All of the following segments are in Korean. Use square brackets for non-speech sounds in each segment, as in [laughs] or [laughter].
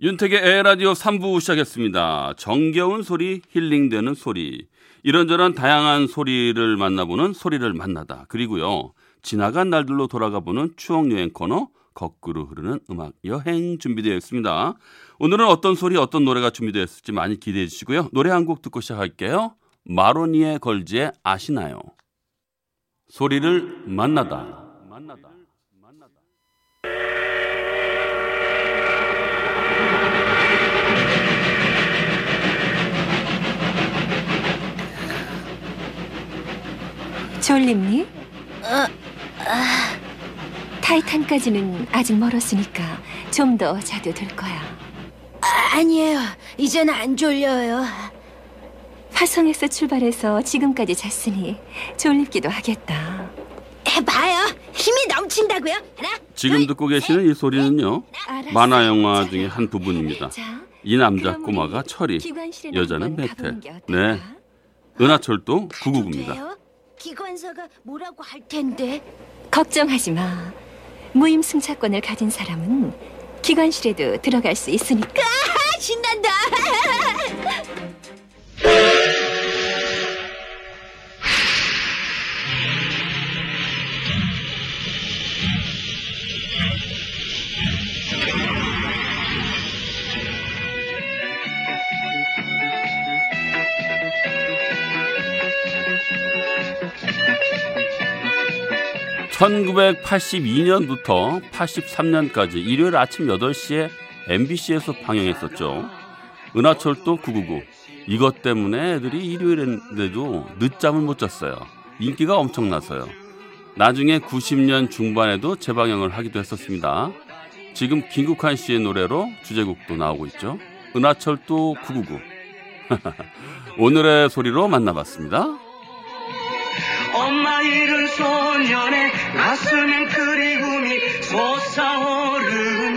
윤택의 에라디오 3부 시작했습니다. 정겨운 소리, 힐링되는 소리. 이런저런 다양한 소리를 만나보는 소리를 만나다. 그리고요. 지나간 날들로 돌아가 보는 추억 여행 코너 거꾸로 흐르는 음악 여행 준비되어 있습니다. 오늘은 어떤 소리, 어떤 노래가 준비되어 있을지 많이 기대해 주시고요. 노래 한 곡 듣고 시작할게요. 마로니에 걸즈의 아시나요? 소리를 만나다. 만나다. 졸립니? 타이탄까지는 아직 멀었으니까 좀 더 자도 될 거야. 아, 아니에요. 이제는 안 졸려요. 화성에서 출발해서 지금까지 잤으니 졸립기도 하겠다. 해봐요. 힘이 넘친다고요. 하나, 지금 듣고 계시는 이 소리는요. 알았어. 만화 영화 중에 한 부분입니다. 자, 이 남자 그럼 꼬마가 철이, 기관실에 여자는 한번 베텔. 가보는 게 어떨까? 네. 은하철도 가도 999입니다. 돼요? 기관사가 뭐라고 할 텐데. 걱정하지 마. 무임 승차권을 가진 사람은 기관실에도 들어갈 수 있으니까. 아, 신난다. [laughs] 1982년부터 83년까지 일요일 아침 8시에 MBC에서 방영했었죠. 은하철도 999. 이것 때문에 애들이 일요일인데도 늦잠을 못 잤어요. 인기가 엄청나서요. 나중에 90년 중반에도 재방영을 하기도 했었습니다. 지금 김국환 씨의 노래로 주제곡도 나오고 있죠. 은하철도 999. [laughs] 오늘의 소리로 만나봤습니다. 엄마 잃은 소년의 가슴엔 그리움이 솟아오르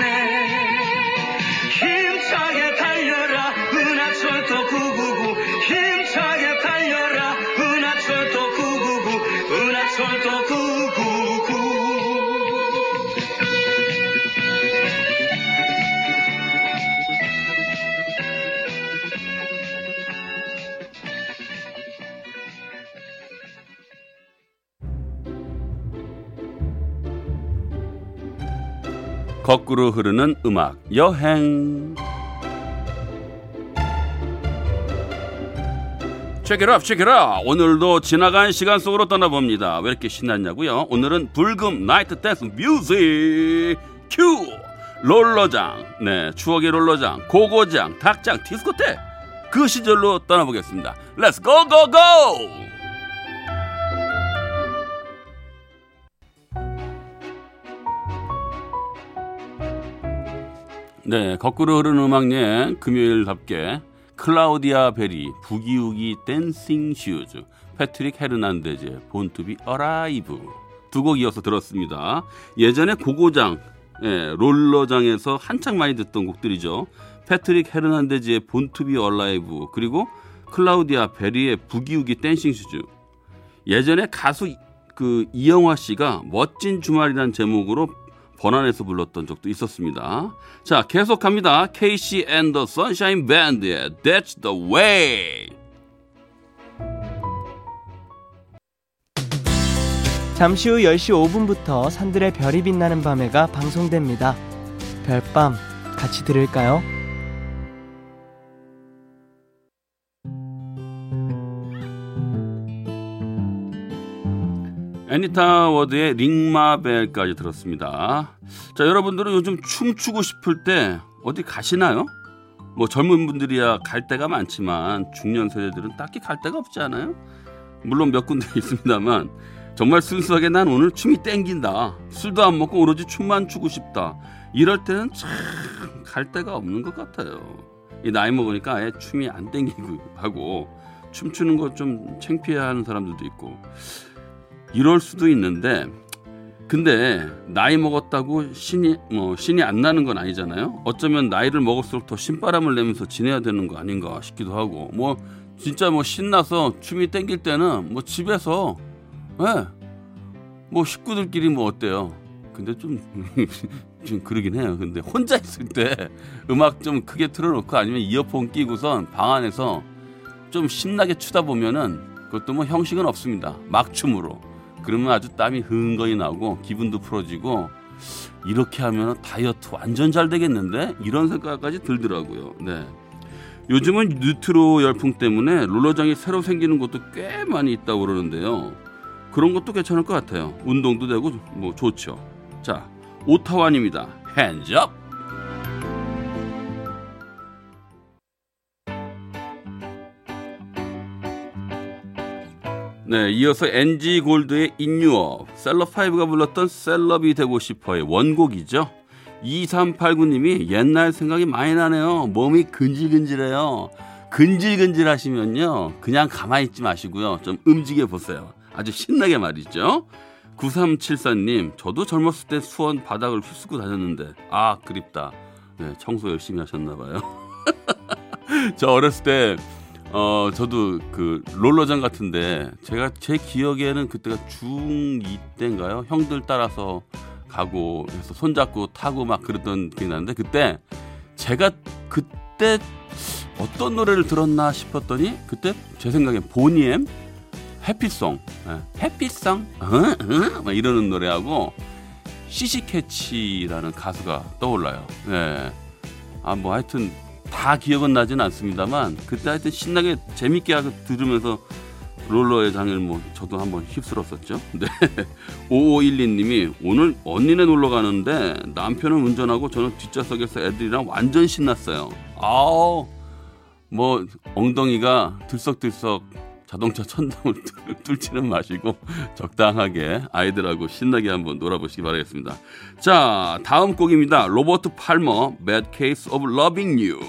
거꾸로 흐르는 음악 여행. 체크라 체크라 오늘도 지나간 시간 속으로 떠나봅니다. 왜 이렇게 신났냐고요? 오늘은 불금 나이트 댄스 뮤직 큐 롤러장. 네 추억의 롤러장 고고장 닭장 디스코텍. 그 시절로 떠나보겠습니다. Let's go go go 네, 거꾸로 흐르는 음악 여행 금요일답게 클라우디아 베리 Boogie Woogie Dancing Shoes 패트릭 헤르난데즈의 Born to Be Alive 두 곡 이어서 들었습니다. 예전에 고고장 예, 롤러장에서 한창 많이 듣던 곡들이죠. 패트릭 헤르난데즈의 Born to Be Alive 그리고 클라우디아 베리의 Boogie Woogie Dancing Shoes 예전에 가수 그 이영화 씨가 멋진 주말이란 제목으로 번안해서 불렀던 적도 있었습니다. 자, 계속합니다. KC 앤더 선샤인 밴드의 That's the Way. 잠시 후 10시 5분부터 산들의 별이 빛나는 밤에가 방송됩니다. 별밤 같이 들을까요? 애니타 워드의 링마벨까지 들었습니다. 자, 여러분들은 요즘 춤추고 싶을 때 어디 가시나요? 뭐 젊은 분들이야 갈 데가 많지만 중년 세대들은 딱히 갈 데가 없지 않아요? 물론 몇 군데 [laughs] 있습니다만 정말 순수하게 난 오늘 춤이 땡긴다. 술도 안 먹고 오로지 춤만 추고 싶다. 이럴 때는 참 갈 데가 없는 것 같아요. 이 나이 먹으니까 아예 춤이 안 땡기고 하고 춤추는 거좀 창피해하는 사람들도 있고 이럴 수도 있는데 근데 나이 먹었다고 신이 뭐 신이 안 나는 건 아니잖아요. 어쩌면 나이를 먹을수록 더 신바람을 내면서 지내야 되는 거 아닌가 싶기도 하고 뭐 진짜 뭐 신나서 춤이 땡길 때는 뭐 집에서 예. 뭐 식구들끼리 뭐 어때요? 근데 좀, [laughs] 좀 그러긴 해요. 근데 혼자 있을 때 음악 좀 크게 틀어놓고 아니면 이어폰 끼고선 방 안에서 좀 신나게 추다 보면은 그것도 뭐 형식은 없습니다. 막춤으로. 그러면 아주 땀이 흥건히 나고 기분도 풀어지고 이렇게 하면 다이어트 완전 잘 되겠는데 이런 생각까지 들더라고요. 네. 요즘은 뉴트로 열풍 때문에 롤러장이 새로 생기는 곳도 꽤 많이 있다고 그러는데요. 그런 것도 괜찮을 것 같아요. 운동도 되고 뭐 좋죠. 자, 오타완입니다. 핸즈업. 네, 이어서 NG 골드의 인유업, 셀럽5가 불렀던 셀럽이 되고 싶어의 원곡이죠. 2389님이 옛날 생각이 많이 나네요. 몸이 근질근질해요. 근질근질 하시면요. 그냥 가만히 있지 마시고요. 좀 움직여 보세요. 아주 신나게 말이죠. 9374님, 저도 젊었을 때 수원 바닥을 휩쓰고 다녔는데, 아, 그립다. 네, 청소 열심히 하셨나봐요. [laughs] 저 어렸을 때, 어, 저도 그 롤러장 같은데, 제가 제 기억에는 그때가 중2 때인가요? 형들 따라서 가고 해서 손잡고 타고 막 그랬던 기억이 나는데, 그때 제가 그때 어떤 노래를 들었나 싶었더니, 그때 제 생각엔 보니엠? 해피송, 예, 해피송, 어? 어? 막 이러는 노래하고 시시캐치라는 가수가 떠올라요. 예. 아, 뭐 하여튼 다 기억은 나진 않습니다만 그때 하여튼 신나게 재밌게 하고 들으면서 롤러의 장을 뭐 저도 한번 휩쓸었었죠. [laughs] 네. 5512님이 오늘 언니네 놀러 가는데 남편은 운전하고 저는 뒷좌석에서 애들이랑 완전 신났어요. 아우 뭐 엉덩이가 들썩들썩 자동차 천장을 뚫지는 마시고 적당하게 아이들하고 신나게 한번 놀아보시기 바라겠습니다. 자, 다음 곡입니다. 로버트 팔머, Bad Case of Loving You.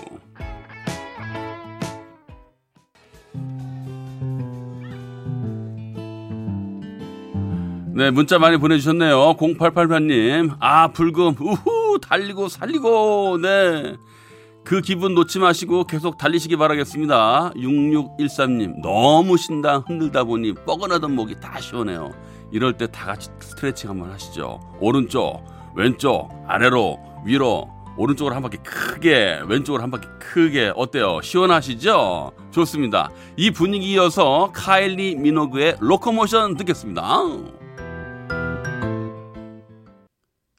네, 문자 많이 보내주셨네요. 0888님, 아, 불금, 우후, 달리고 살리고, 네. 그 기분 놓지 마시고 계속 달리시기 바라겠습니다. 6613님, 너무 신당 흔들다 보니 뻐근하던 목이 다 시원해요. 이럴 때 다 같이 스트레칭 한번 하시죠. 오른쪽, 왼쪽, 아래로, 위로, 오른쪽으로 한 바퀴 크게, 왼쪽으로 한 바퀴 크게. 어때요? 시원하시죠? 좋습니다. 이 분위기 이어서 카일리 미노그의 로코모션 듣겠습니다.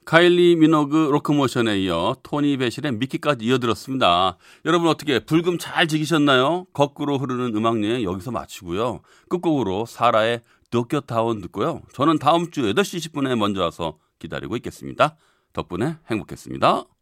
카일리 미노그 로코모션에 이어 토니 베실의 미끼까지 이어들었습니다. 여러분 어떻게 불금 잘 즐기셨나요? 거꾸로 흐르는 음악 여행 여기서 마치고요. 끝곡으로 사라의 도쿄타운 듣고요. 저는 다음 주 8시 10분에 먼저 와서 기다리고 있겠습니다. 덕분에 행복했습니다.